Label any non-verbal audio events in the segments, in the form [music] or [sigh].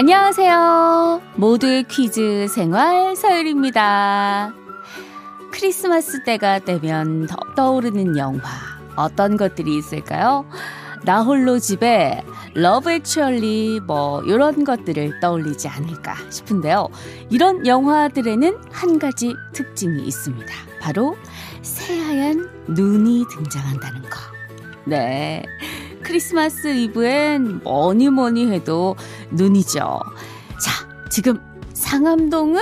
안녕하세요. 모두의 퀴즈 생활 서유리입니다. 크리스마스 때가 되면 더 떠오르는 영화 어떤 것들이 있을까요? 나 홀로 집에 Love Actually 뭐 이런 것들을 떠올리지 않을까 싶은데요. 이런 영화들에는 한 가지 특징이 있습니다. 바로 새하얀 눈이 등장한다는 거. 네. 크리스마스 이브엔 뭐니 뭐니 해도 눈이죠. 자, 지금 상암동은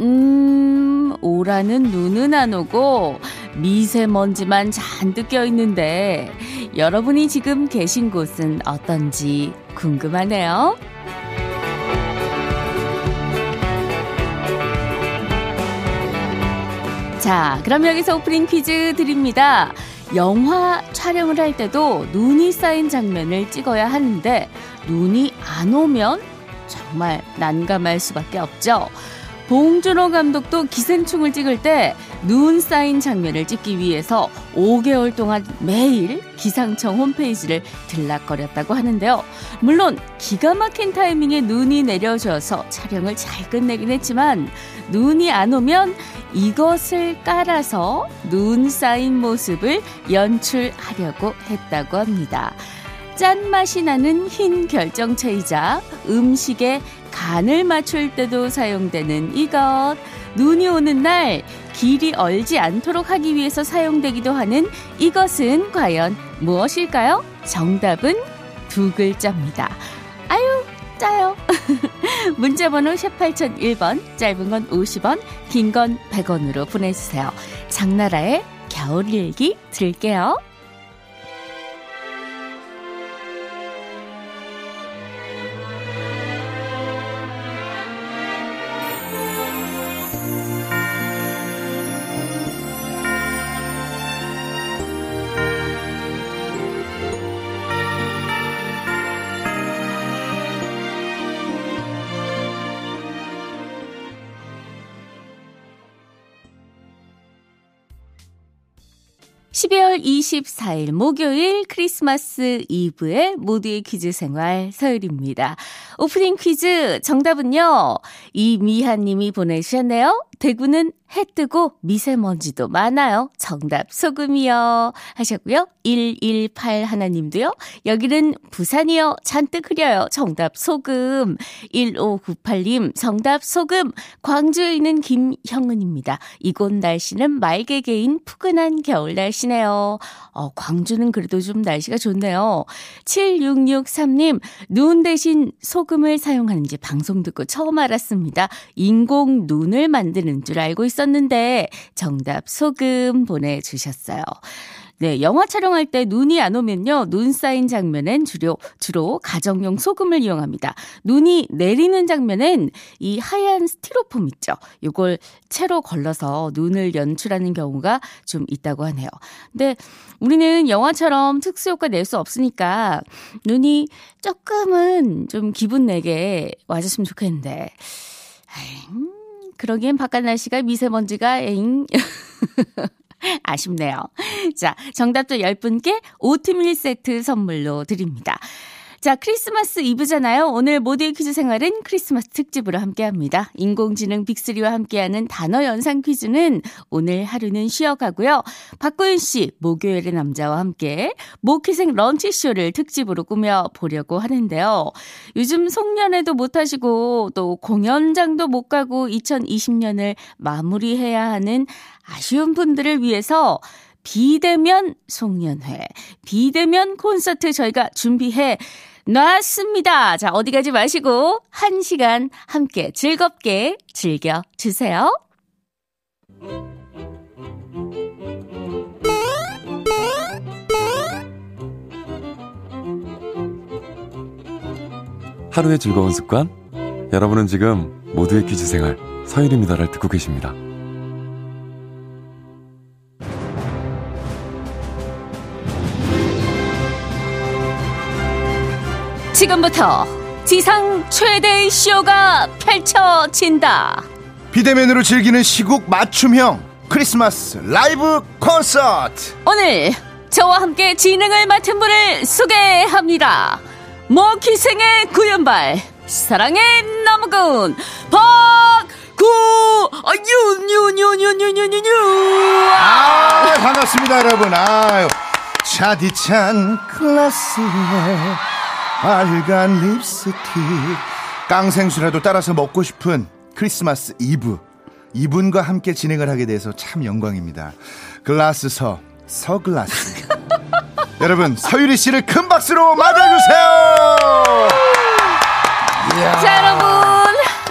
음, 오라는 눈은 안 오고 미세먼지만 잔뜩 껴 있는데 여러분이 지금 계신 곳은 어떤지 궁금하네요. 자, 그럼 여기서 오프닝 퀴즈 드립니다. 영화 촬영을 할 때도 눈이 쌓인 장면을 찍어야 하는데 눈이 안 오면 정말 난감할 수밖에 없죠. 봉준호 감독도 기생충을 찍을 때 눈 쌓인 장면을 찍기 위해서 5개월 동안 매일 기상청 홈페이지를 들락거렸다고 하는데요. 물론 기가 막힌 타이밍에 눈이 내려져서 촬영을 잘 끝내긴 했지만 눈이 안 오면 이것을 깔아서 눈 쌓인 모습을 연출하려고 했다고 합니다. 짠맛이 나는 흰 결정체이자 음식에 간을 맞출 때도 사용되는 이것. 눈이 오는 날 길이 얼지 않도록 하기 위해서 사용되기도 하는 이것은 과연 무엇일까요? 정답은 두 글자입니다. 아유, 짜요. [laughs] 문자번호 샵 8001번, 짧은 건 50원, 긴 건 100원으로 보내주세요. 장나라의 겨울일기 들을게요. 24일) 목요일 크리스마스 이브의 모두의 퀴즈 생활 서율입니다. 오프닝 퀴즈 정답은요. 이미하 님이 보내주셨네요. 대구는 해 뜨고 미세먼지도 많아요. 정답 소금이요. 하셨고요. 118 하나님도요. 여기는 부산이요. 잔뜩 흐려요. 정답 소금. 1598님 정답 소금. 광주에 있는 김형은입니다. 이곳 날씨는 맑게 개인 푸근한 겨울 날씨네요. 어, 광주는 그래도 좀 날씨가 좋네요. 7663님 눈 대신 소금을 사용하는지 방송 듣고 처음 알았습니다. 인공 눈을 만드는 줄 알고 있었는데 정답 소금 보내주셨어요. 네, 영화 촬영할 때 눈이 안 오면요. 눈 쌓인 장면엔 주로, 주로 가정용 소금을 이용합니다. 눈이 내리는 장면엔 이 하얀 스티로폼 있죠. 이걸 채로 걸러서 눈을 연출하는 경우가 좀 있다고 하네요. 근데 우리는 영화처럼 특수효과 낼 수 없으니까 눈이 조금은 좀 기분 내게 와줬으면 좋겠는데. 아잉. 그러기엔 바깥 날씨가 미세먼지가 에잉. [laughs] 아쉽네요. 자, 정답도 10분께 오트밀 세트 선물로 드립니다. 자, 크리스마스 이브잖아요. 오늘 모두의 퀴즈 생활은 크리스마스 특집으로 함께 합니다. 인공지능 빅리와 함께하는 단어 연상 퀴즈는 오늘 하루는 쉬어가고요. 박고윤 씨, 목요일의 남자와 함께 모키생 런치쇼를 특집으로 꾸며보려고 하는데요. 요즘 송년회도 못하시고 또 공연장도 못 가고 2020년을 마무리해야 하는 아쉬운 분들을 위해서 비대면 송년회, 비대면 콘서트 저희가 준비해 놨습니다. 자, 어디 가지 마시고 한 시간 함께 즐겁게 즐겨 주세요. 하루의 즐거운 습관? 여러분은 지금 모두의 퀴즈 생활 서일입니다를 듣고 계십니다. 지금부터 지상 최대의 쇼가 펼쳐진다. 비대면으로 즐기는 시국 맞춤형 크리스마스 라이브 콘서트. 오늘 저와 함께 진행을 맡은 분을 소개합니다. 모기생의 구연발, 사랑의 나무꾼 박구, 아, 유, 유, 유, 유, 유, 유, 유, 아, 반갑습니다, 여러분. 아유, 차디찬 클래스에. 빨간 립스틱. 깡생수라도 따라서 먹고 싶은 크리스마스 이브. 이분과 함께 진행을 하게 돼서 참 영광입니다. 글라스 서, [laughs] 서글라스. 여러분, 서유리 씨를 큰 박수로 맞아주세요! 자 여러분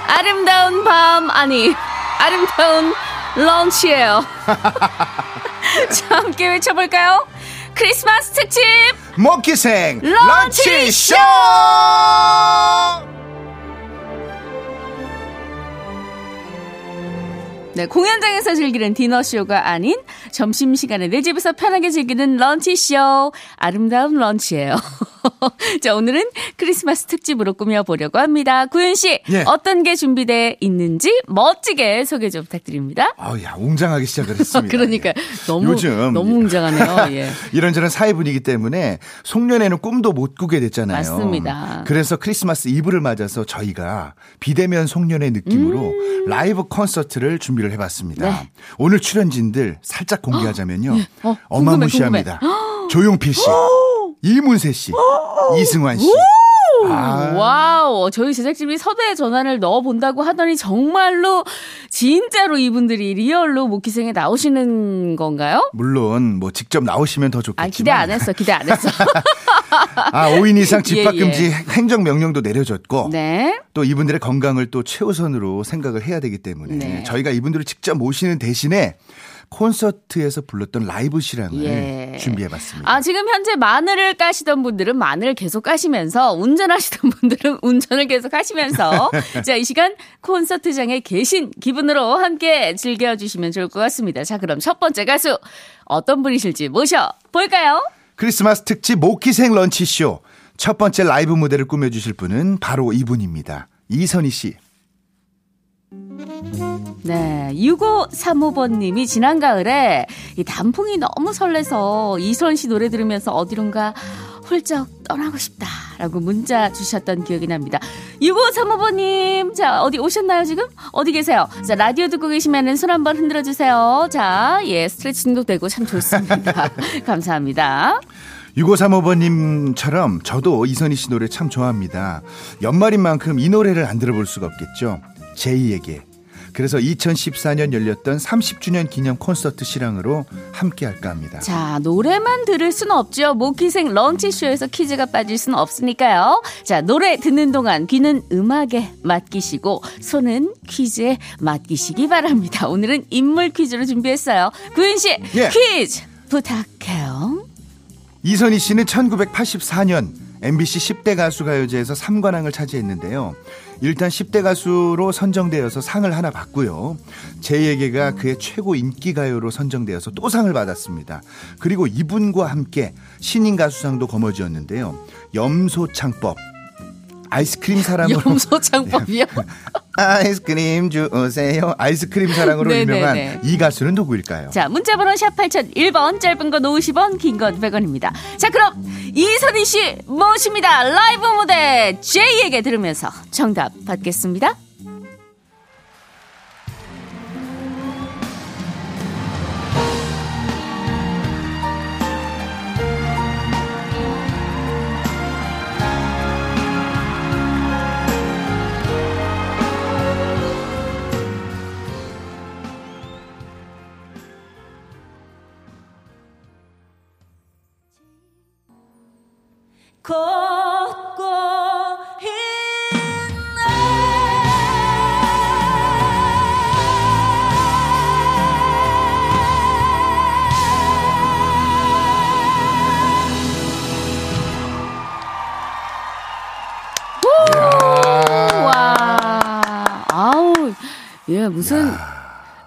아름다운 밤 아니 아름다운 런치예요 [laughs] [laughs] 자 함께 외쳐볼까요 크리스마스 특집 먹기생 런치 런치쇼! 네, 공연장에서 즐기는 디너쇼가 아닌 점심시간에 내 집에서 편하게 즐기는 런치쇼. 아름다운 런치예요. [laughs] [laughs] 자, 오늘은 크리스마스 특집으로 꾸며보려고 합니다. 구윤 씨, 예. 어떤 게 준비돼 있는지 멋지게 소개 좀 부탁드립니다. 아우, 야, 웅장하게 시작을 했습니다. [laughs] 그러니까 예. 너무, 요즘 너무 웅장하네요. [laughs] 예. 이런저런 사회 분위기 때문에 송년회는 꿈도 못 꾸게 됐잖아요. 맞습니다. 그래서 크리스마스 이브를 맞아서 저희가 비대면 송년회 느낌으로 라이브 콘서트를 준비를 해봤습니다. 음. 네. 오늘 출연진들 살짝 공개하자면요. [gasps] 어, 궁금해, 어마무시합니다. [gasps] 조용필 씨, [gasps] 이문세 씨, 이승환 씨. 아. 와우, 저희 제작진이 섭외 전화를 넣어 본다고 하더니 정말로 진짜로 이분들이 real로 모퀴생에 나오시는 건가요? 물론 뭐 직접 나오시면 더 좋겠지만 아, 기대 안 했어, 기대 안 했어. [laughs] 아, 5인 이상 [laughs] 집합 예, 금지 예. 행정 명령도 내려졌고 네. 또 이분들의 건강을 또 최우선으로 생각을 해야 되기 때문에 네. 저희가 이분들을 직접 모시는 대신에 콘서트에서 불렀던 라이브 실황을 예. 준비해봤습니다. 아, 지금 현재 마늘을 까시던 분들은 마늘을 계속 까시면서 운전하시던 분들은 [laughs] 운전을 계속 하시면서 [laughs] 자, 이 시간 콘서트장에 계신 기분으로 함께 즐겨주시면 좋을 것 같습니다. 자, 그럼 첫 번째 가수 어떤 분이실지 모셔 볼까요? 크리스마스 특집 모키생 런치쇼 첫 번째 라이브 무대를 꾸며주실 분은 바로 이분입니다. 이선희 씨. 네, 6535번님이 지난 가을에 이 단풍이 너무 설레서 이선 씨 노래 들으면서 어디론가 훌쩍 떠나고 싶다 라고 문자 주셨던 기억이 납니다. 6535번님, 자, 어디 오셨나요, 지금? 어디 계세요? 자, 라디오 듣고 계시면은 손 한번 흔들어 주세요. 자, 예, 스트레칭도 되고 참 좋습니다. [laughs] 감사합니다. 6535번님처럼 저도 이선희 씨 노래 참 좋아합니다. 연말인 만큼 이 노래를 안 들어볼 수가 없겠죠. 제이에게. 그래서 2014년 열렸던 30주년 기념 콘서트 실황으로 함께 할까 합니다. 자, 노래만 들을 수는 없죠. 모키생 런치쇼에서 퀴즈가 빠질 수는 없으니까요. 자, 노래 듣는 동안 귀는 음악에 맡기시고 손은 퀴즈에 맡기시기 바랍니다. 오늘은 인물 퀴즈로 준비했어요. 구윤 씨, 예. 퀴즈 부탁해요. 이선희 씨는 1984년 MBC 10대 가수 가요제에서 3관왕을 차지했는데요. 일단 10대 가수로 선정되어서 상을 하나 받고요. 제에게가 그의 최고 인기 가요로 선정되어서 또 상을 받았습니다. 그리고 이분과 함께 신인 가수상도 거머쥐었는데요. 염소창법 아이스크림 사랑으로 염소 창법이요? 아이스크림 주세요. 아이스크림 사랑으로 네네네. 유명한 이 가수는 누구일까요? 자, 문자번호 샵 8001번, 짧은 건 50원, 긴 건 100원입니다. 자, 그럼 이선희 씨 모십니다. 라이브 무대 제이에게 들으면서 정답 받겠습니다. 무슨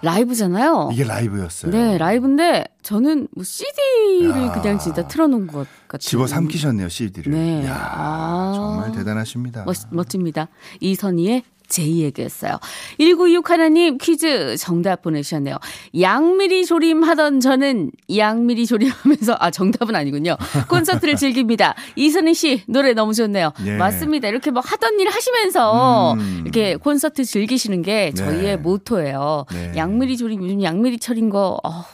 라이브잖아요. 이게 라이브였어요. 네, 라이브인데 저는 뭐 CD를 야. 그냥 진짜 틀어놓은 것 같아요. 집어 삼키셨네요, CD를. 네. 야, 아. 정말 대단하십니다. 멋, 멋집니다. 이선희의 제 얘기였어요. 1926 하나님 퀴즈 정답 보내주셨네요. 양미리 조림하던 저는 양미리 조림하면서 아 정답은 아니군요. 콘서트를 [laughs] 즐깁니다. 이선희 씨 노래 너무 좋네요. 예. 맞습니다. 이렇게 뭐 하던 일 하시면서 음. 이렇게 콘서트 즐기시는 게 저희의 네. 모토예요. 네. 양미리 조림 요즘 양미리철인 거 어,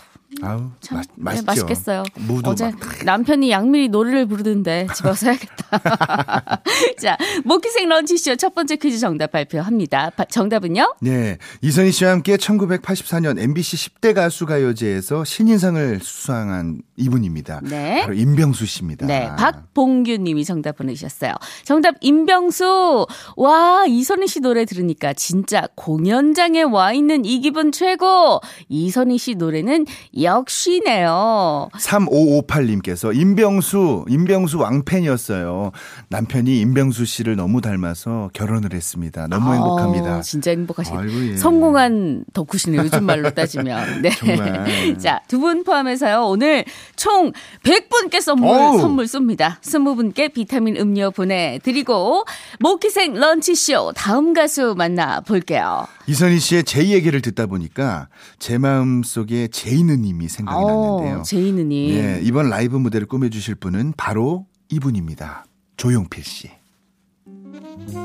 아우, 참 마, 네, 맛있겠어요. 어제 막. 남편이 양미리 노래를 부르던데 집에 와서 해야겠다. [laughs] 자, 모키생 런치쇼 첫 번째 퀴즈 정답 발표합니다. 바, 정답은요? 네. 이선희 씨와 함께 1984년 MBC 10대 가수 가요제에서 신인상을 수상한 이분입니다. 네. 바로 임병수 씨입니다. 네. 박봉규 님이 정답 보내주셨어요. 정답 임병수. 와, 이선희 씨 노래 들으니까 진짜 공연장에 와 있는 이 기분 최고. 이선희 씨 노래는 역시네요. 3558님께서 임병수, 임병수 왕팬이었어요. 남편이 임병수 씨를 너무 닮아서 결혼을 했습니다. 너무 아, 행복합니다. 진짜 행복하시네요. 예. 성공한 덕후시네요. 요즘 말로 따지면. [laughs] 네. 정말. 자, 두 분 포함해서요. 오늘 총 100분께 선물, 오우. 선물 쏩니다. 20분께 비타민 음료 보내드리고, 모키생 런치쇼 다음 가수 만나볼게요. 이선희 씨의 제이 얘기를 듣다 보니까 제 마음 속에 제이느님 이 생각이 오, 났는데요. 제이느님. 네, 이번 라이브 무대를 꾸며주실 분은 바로 이분입니다. 조용필 씨.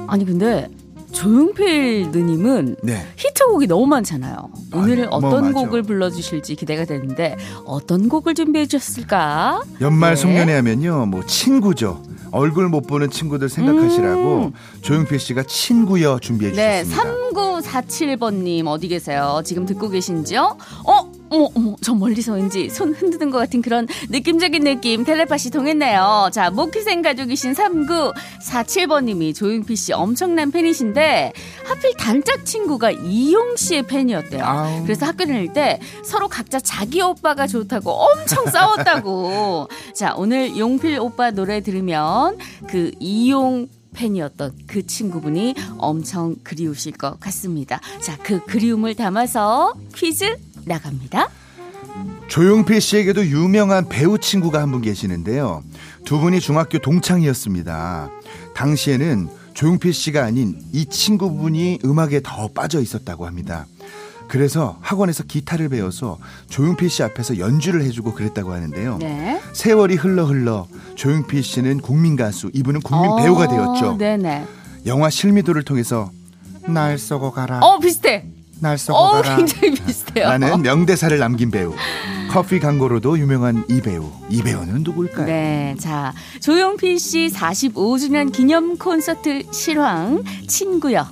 아니 근데 조용필 누님은 네. 히트곡이 너무 많잖아요. 오늘은 아, 어떤 곡을 불러주실지 기대가 되는데 어떤 곡을 준비해 주셨을까? 연말 네. 송년회 하면요, 뭐 친구죠. 얼굴 못 보는 친구들 생각하시라고 음. 조용필 씨가 친구여 준비해 네, 주셨습니다. 3947번님 어디 계세요? 지금 듣고 계신지요? 어? 어머, 어머, 저 멀리서 왠지 손 흔드는 것 같은 그런 느낌적인 느낌 텔레파시 통했네요. 자, 모키생 가족이신 3947번님이 조용필 씨 엄청난 팬이신데 하필 단짝 친구가 이용 씨의 팬이었대요. 아우. 그래서 학교 다닐 때 서로 각자 자기 오빠가 좋다고 엄청 싸웠다고. [laughs] 자, 오늘 용필 오빠 노래 들으면 그 이용 팬이었던 그 친구분이 엄청 그리우실 것 같습니다. 자, 그 그리움을 담아서 퀴즈 나갑니다. 조용필 씨에게도 유명한 배우 친구가 한 분 계시는데요. 두 분이 중학교 동창이었습니다. 당시에는 조용필 씨가 아닌 이 친구분이 음악에 더 빠져 있었다고 합니다. 그래서 학원에서 기타를 배워서 조용필 씨 앞에서 연주를 해주고 그랬다고 하는데요. 네. 세월이 흘러 흘러 조용필 씨는 국민 가수, 이분은 국민 어, 배우가 되었죠. 네네. 영화 실미도를 통해서 날 쏘고 가라. 어 비슷해. 날 썩어가라. 어, 굉장히 비슷해요. 라는 명대사를 남긴 배우. 커피 광고로도 유명한 이 배우. 이 배우는 누굴까요? 네. 자, 조용필 씨 45주년 기념 콘서트 실황 친구여.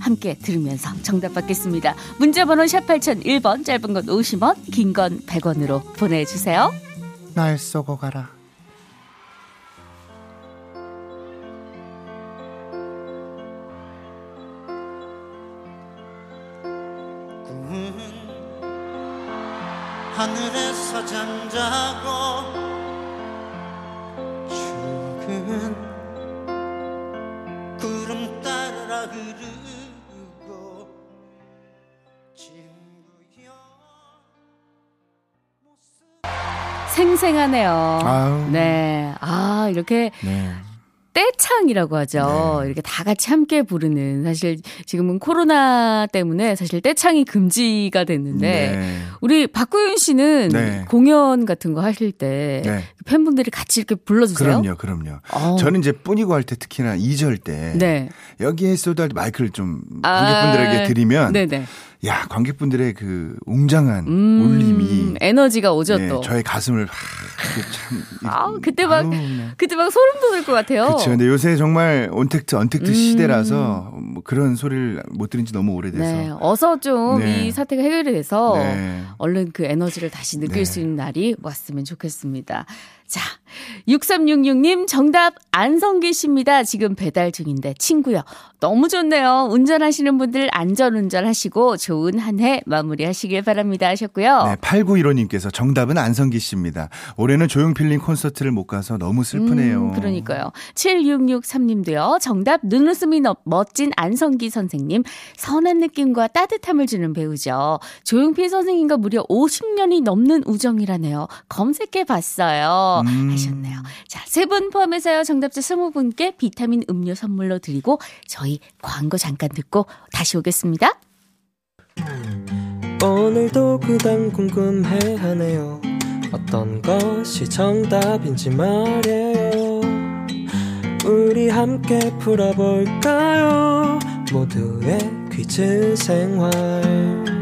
함께 들으면서 정답 받겠습니다. 문자 번호 샵 8001번, 짧은 건 50원, 긴 건 100원으로 보내 주세요. 날 쏘고 가라. 하늘에서 잠자고 죽은 구름 따라 흐르고 친구여 생생하네요. 아유. 네. 아, 이렇게 네. 떼창이라고 하죠. 네. 이렇게 다 같이 함께 부르는 사실 지금은 코로나 때문에 사실 떼창이 금지가 됐는데 네. 우리 박구윤 씨는 네. 공연 같은 거 하실 때 네. 팬분들이 같이 이렇게 불러주세요. 그럼요, 그럼요. 오. 어. 저는 이제 뿐이고 할 때 특히나 2절 때 네. 여기에 쏟아 마이크를 좀 아. 관객분들에게 드리면 네네. 야 관객분들의 그 웅장한 음, 울림이 에너지가 오죠 네, 또 저의 가슴을 참 아, 그때 막 아우, 네. 그때 막 소름 돋을 것 같아요. 그렇죠. 근데 요새 정말 온택트 언택트 음. 시대라서 뭐 그런 소리를 못 들은 지 너무 오래돼서 네, 어서 좀이 네. 사태가 해결이 돼서 네. 얼른 그 에너지를 다시 느낄 네. 수 있는 날이 왔으면 좋겠습니다. 자, 6366님 정답 안성기 씨입니다. 지금 배달 중인데 친구요. 너무 좋네요. 운전하시는 분들 안전운전 하시고 좋은 한 해 마무리하시길 바랍니다 하셨고요. 네, 8915님께서 정답은 안성기 씨입니다. 올해는 조용필님 콘서트를 못 가서 너무 슬프네요. 음, 그러니까요. 7663님도요. 정답 눈웃음이 멋진 안성기 선생님. 선한 느낌과 따뜻함을 주는 배우죠. 조용필 선생님과 무려 50년이 넘는 우정이라네요. 검색해 봤어요. 음. 하셨네요. 자, 세 분 포함해서요. 정답자 20분께 비타민 음료 선물로 드리고 저희 광고 잠깐 듣고 다시 오겠습니다. 오늘도 그당 궁금해하네요. 어떤 것이 정답인지 말해요. 우리 함께 풀어볼까요? 모두의 퀴즈 생활.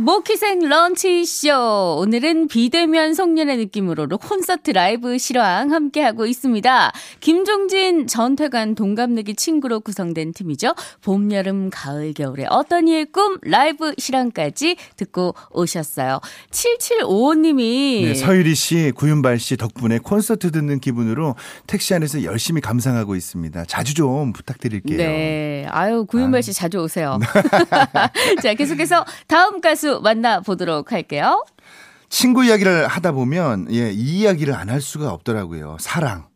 모퀴생 런치 쇼. 오늘은 비대면 송년회 느낌으로 콘서트 라이브 실황 함께하고 있습니다. 김종진 전태관 동갑내기 친구로 구성된 팀이죠. 봄, 여름, 가을, 겨울에 어떤 이의 꿈 라이브 실황까지 듣고 오셨어요. 7755님이. 네, 서유리 씨, 구윤발 씨 덕분에 콘서트 듣는 기분으로 택시 안에서 열심히 감상하고 있습니다. 자주 좀 부탁드릴게요. 네. 아유, 구윤발 씨 아. 자주 오세요. [laughs] [laughs] 자, 계속해서 다음 가수 만나보도록 할게요. 친구 이야기를 하다 보면, 예, 이 이야기를 안 할 수가 없더라고요. 사랑.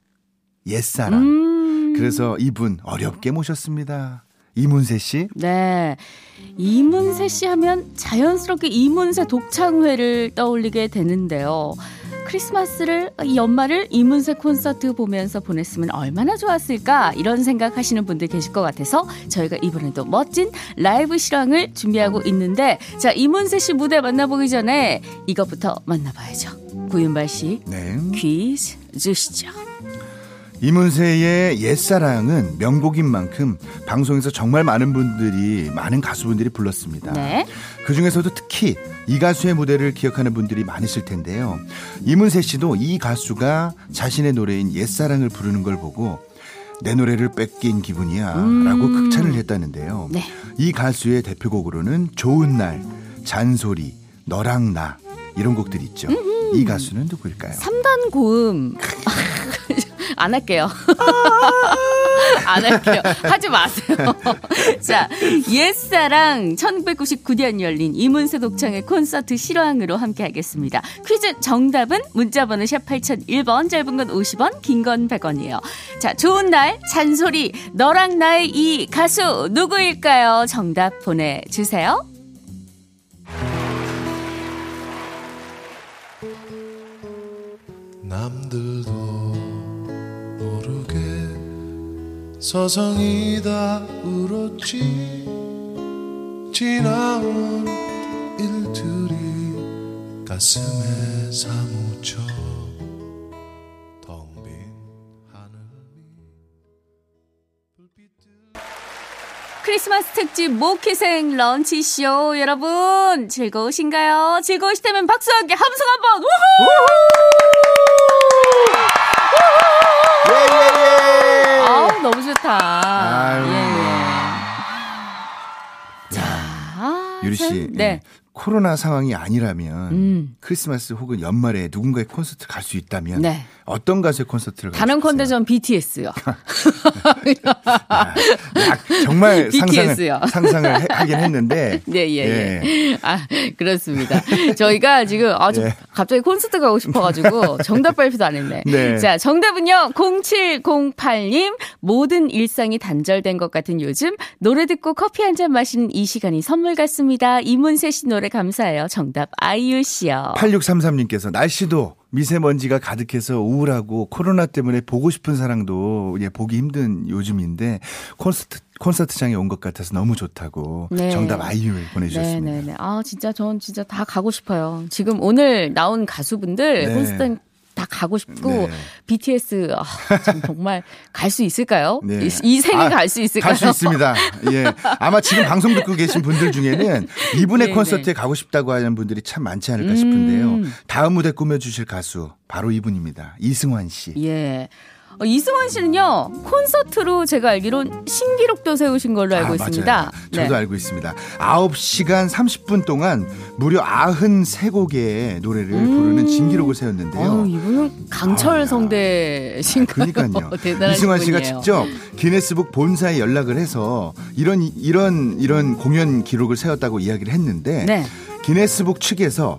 옛사랑. 음. 그래서 이분 어렵게 모셨습니다. 이문세 씨? 네. 이문세 씨 하면 자연스럽게 이문세 독창회를 떠올리게 되는데요. 크리스마스를 이 연말을 이문세 콘서트 보면서 보냈으면 얼마나 좋았을까 이런 생각하시는 분들 계실 것 같아서 저희가 이번에도 멋진 라이브 실황을 준비하고 있는데 자 이문세 씨 무대 만나보기 전에 이것부터 만나봐야죠. 구윤발 씨 네. 퀴즈 주시죠. 이문세의 옛사랑은 명곡인 만큼 방송에서 정말 많은 분들이 많은 가수분들이 불렀습니다. 네. 그 중에서도 특히 이 가수의 무대를 기억하는 분들이 많으실 텐데요. 이문세 씨도 이 가수가 자신의 노래인 옛사랑을 부르는 걸 보고 내 노래를 뺏긴 기분이야 음. 라고 극찬을 했다는데요. 네. 이 가수의 대표곡으로는 좋은 날, 잔소리, 너랑 나 이런 곡들이 있죠. 음흠. 이 가수는 누구일까요? 3단 고음. 안 할게요. 안 할게요. 하지 마세요. [laughs] 자, 옛사랑 1999년 열린 이문세 독창의 콘서트 실황으로 함께 하겠습니다. 퀴즈 정답은 문자번호 샵 8001번, 짧은 건 50원, 긴 건 100원이에요. 자, 좋은 날, 잔소리, 너랑 나의 이 가수 누구일까요? 정답 보내주세요. 남들도 서성이 다 울었지 지나온 일들이 가슴에 사무쳐 텅 빈 하늘이 크리스마스 특집 모키생 런치쇼 여러분 즐거우신가요? 즐거우시다면 박수 함께 함성 한번 우후! 우후! 예, 예, 예. 너무 좋다. 아유. 예, 예. 자, 아, 유리 씨. 네. 예. 코로나 상황이 아니라면 음. 크리스마스 혹은 연말에 누군가의 콘서트 갈 수 있다면 네. 어떤 가수의 콘서트를 단언컨대 전 BTS요. 아, 정말 [laughs] BTS요. 상상을, 상상을 하긴 했는데. 네, 예, 예, 예. 아, 그렇습니다. 저희가 지금 아주 예. 갑자기 콘서트 가고 싶어가지고 정답 발표도 안 했네. 네. 자, 정답은요. 0708님. 모든 일상이 단절된 것 같은 요즘 노래 듣고 커피 한 잔 마시는 이 시간이 선물 같습니다. 이문세 씨 노래 노래 감사해요. 정답 아이유 씨요. 8633님께서 날씨도 미세먼지가 가득해서 우울하고 코로나 때문에 보고 싶은 사랑도 예, 보기 힘든 요즘인데 콘서트 콘서트장에 온 것 같아서 너무 좋다고 네. 정답 아이유를 보내주셨습니다. 네네네. 아 진짜 전 진짜 다 가고 싶어요. 지금 오늘 나온 가수분들 네. 콘서트 다 가고 싶고 네. BTS 아, 참 정말 갈 수 있을까요? 네. 이, 이 생에 아, 갈수 있을까요? 갈 수 있습니다. 예. 아마 지금 방송 듣고 계신 분들 중에는 이분의 네네. 콘서트에 가고 싶다고 하는 분들이 참 많지 않을까 싶은데요. 음. 다음 무대 꾸며주실 가수 바로 이분입니다. 이승환 씨. 예. 어, 이승환 씨는요 콘서트로 제가 알기론 신기록도 세우신 걸로 알고 아, 있습니다. 저도 네. 알고 있습니다. 9시간 30분 동안 무려 93곡의 노래를 부르는 진기록을 세웠는데요. 어, 이분은 강철 아, 성대신가요? 그러니까요. [laughs] 이승환 씨가 분이에요. 직접 기네스북 본사에 연락을 해서 이런 이런 이런 공연 기록을 세웠다고 이야기를 했는데 네. 기네스북 측에서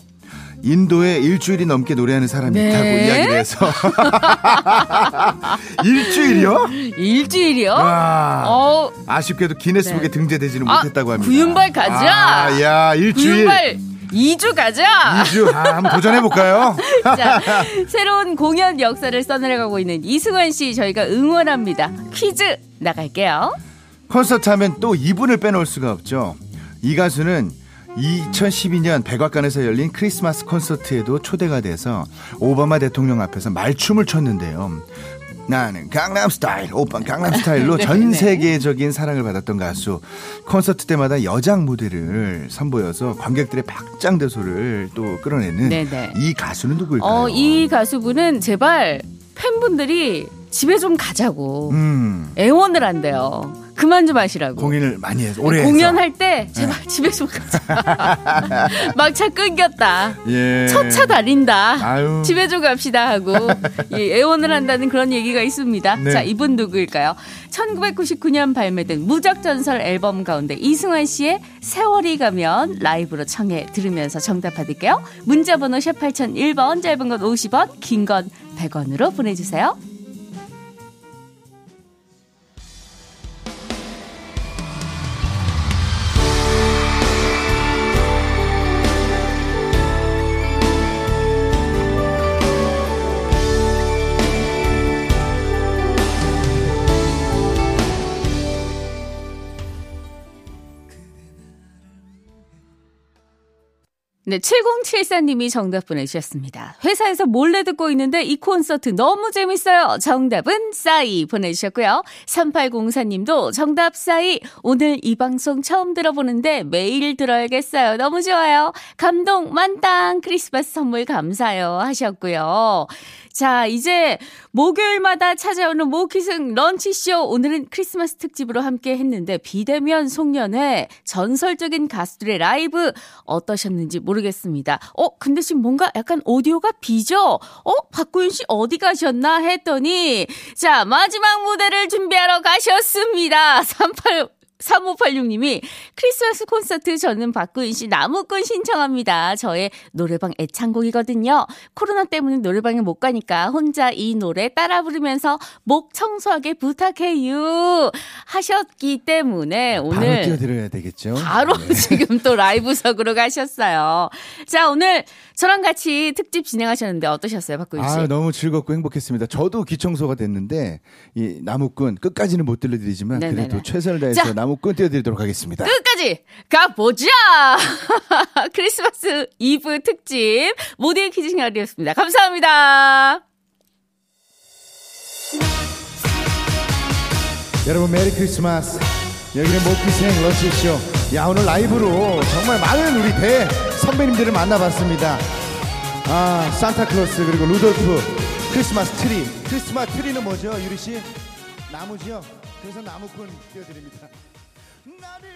인도에 일주일이 넘게 노래하는 사람이 네. 있다고 이야기를 해서 [laughs] 일주일이요? 일주일이요? 와, 어, 아쉽게도 기네스북에 네. 등재되지는 아, 못했다고 합니다. 구윤발 가자! 아, 야, 일주일. 구윤발 2주 가자! 2주 아, 한번 도전해 볼까요? [laughs] 자, 새로운 공연 역사를 써내려가고 있는 이승환 씨 저희가 응원합니다. 퀴즈 나갈게요. 콘서트 하면 또 이분을 빼놓을 수가 없죠. 이 가수는 2012년 백악관에서 열린 크리스마스 콘서트에도 초대가 돼서 오바마 대통령 앞에서 말춤을 췄는데요. 나는 강남 스타일, 오빠 강남 스타일로 [laughs] 네, 전 네. 세계적인 사랑을 받았던 가수. 콘서트 때마다 여장 무대를 선보여서 관객들의 박장대소를 또 끌어내는 네, 네. 이 가수는 누구일까요? 어, 이 가수분은 제발 팬분들이 집에 좀 가자고 음, 애원을 한대요. 그만 좀 하시라고. 공연을 많이 해서 오래. 공연할 때 제발 집에 좀 가자. [laughs] 막차 끊겼다. 예. 첫차 달린다. 아유. 집에 좀 갑시다 하고 예, 애원을 한다는 그런 얘기가 있습니다. 네. 자, 이분 누구일까요? 1999년 발매된 무적전설 앨범 가운데 이승환 씨의 세월이 가면 라이브로 청해 들으면서 정답 받을게요. 문자번호 샵 8001번, 짧은 건 50원, 긴 건 100원으로 보내주세요. 네, 7074님이 정답 보내주셨습니다. 회사에서 몰래 듣고 있는데 이 콘서트 너무 재밌어요. 정답은 싸이 보내주셨고요. 3804님도 정답 싸이. 오늘 이 방송 처음 들어보는데 매일 들어야겠어요. 너무 좋아요. 감동 만땅 크리스마스 선물 감사요 하셨고요. 자, 이제 목요일마다 찾아오는 모키승 런치쇼. 오늘은 크리스마스 특집으로 함께 했는데, 비대면 송년회, 전설적인 가수들의 라이브 어떠셨는지 모르겠습니다. 어, 근데 지금 뭔가 약간 오디오가 비죠? 어, 박구윤 씨 어디 가셨나 했더니, 자, 마지막 무대를 준비하러 가셨습니다. [laughs] 38, 3586님이 크리스마스 콘서트 저는 박구인 씨 나무꾼 신청합니다. 저의 노래방 애창곡이거든요. 코로나 때문에 노래방에 못 가니까 혼자 이 노래 따라 부르면서 목 청소하게 부탁해요. 하셨기 때문에 바로 오늘 띄워드려야 되겠죠. 바로 네. [laughs] 지금 또 라이브석으로 가셨어요. 자, 오늘 저랑 같이 특집 진행하셨는데 어떠셨어요, 박구인 씨? 아, 너무 즐겁고 행복했습니다. 저도 귀청소가 됐는데 이 나무꾼 끝까지는 못 들려드리지만 네네네. 그래도 최선을 다해서 자. 나무꾼 띄워드리도록 하겠습니다. 끝까지 가보자! [laughs] 크리스마스 이브 특집 모델 퀴즈 시간이었습니다. 감사합니다. 여러분 Merry Christmas. 여기는 모퀴생 런치쇼. 야 오늘 라이브로 정말 많은 우리 대 선배님들을 만나봤습니다. 아 산타클로스 그리고 루돌프 크리스마스 트리. 크리스마스 트리는 뭐죠 유리 씨? 나무지요. 그래서 나무꾼 띄워드립니다. 나를